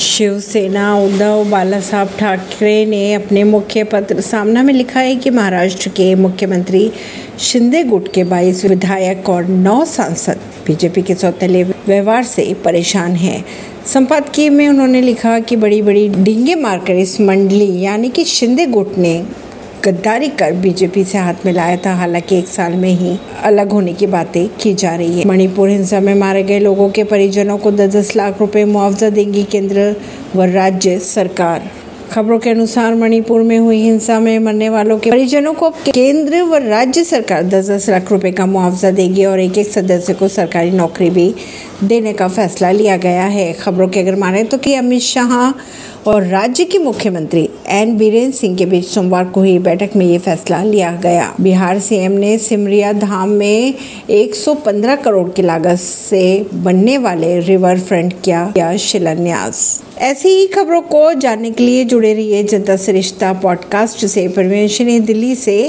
शिवसेना, उद्धव बाला साहब ठाकरे ने अपने मुख्य पत्र, सामना में लिखा है कि महाराष्ट्र के मुख्यमंत्री शिंदे गुट के 22 विधायक और 9 सांसद बीजेपी के सौतेले व्यवहार से परेशान हैं। संपादकीय में उन्होंने लिखा कि बड़ी बड़ी डींगे मारकर इस मंडली, यानी कि शिंदे गुट ने गद्दारी कर बीजेपी से हाथ मिलाया था। हालाँकि एक साल में ही अलग होने की बातें की जा रही है। मणिपुर हिंसा में मारे गए लोगों के परिजनों को दस दस लाख रुपए मुआवजा देंगी केंद्र व राज्य सरकार। खबरों के अनुसार मणिपुर में हुई हिंसा में मरने वालों के परिजनों को केंद्र व राज्य सरकार दस दस लाख रुपए का मुआवजा देगी और एक एक सदस्य को सरकारी नौकरी भी देने का फैसला लिया गया है। खबरों के अगर माने तो कि अमित शाह और राज्य के मुख्यमंत्री एन बीरेन्द्र सिंह के बीच सोमवार को हुई बैठक में ये फैसला लिया गया। बिहार सीएम ने सिमरिया धाम में 115 करोड़ की लागत से बनने वाले रिवर फ्रंट किया, किया शिलान्यास। ऐसी ही खबरों को जानने के लिए जुड़े रहिए जनता सरिश्ता पॉडकास्ट से। परमेश दिल्ली से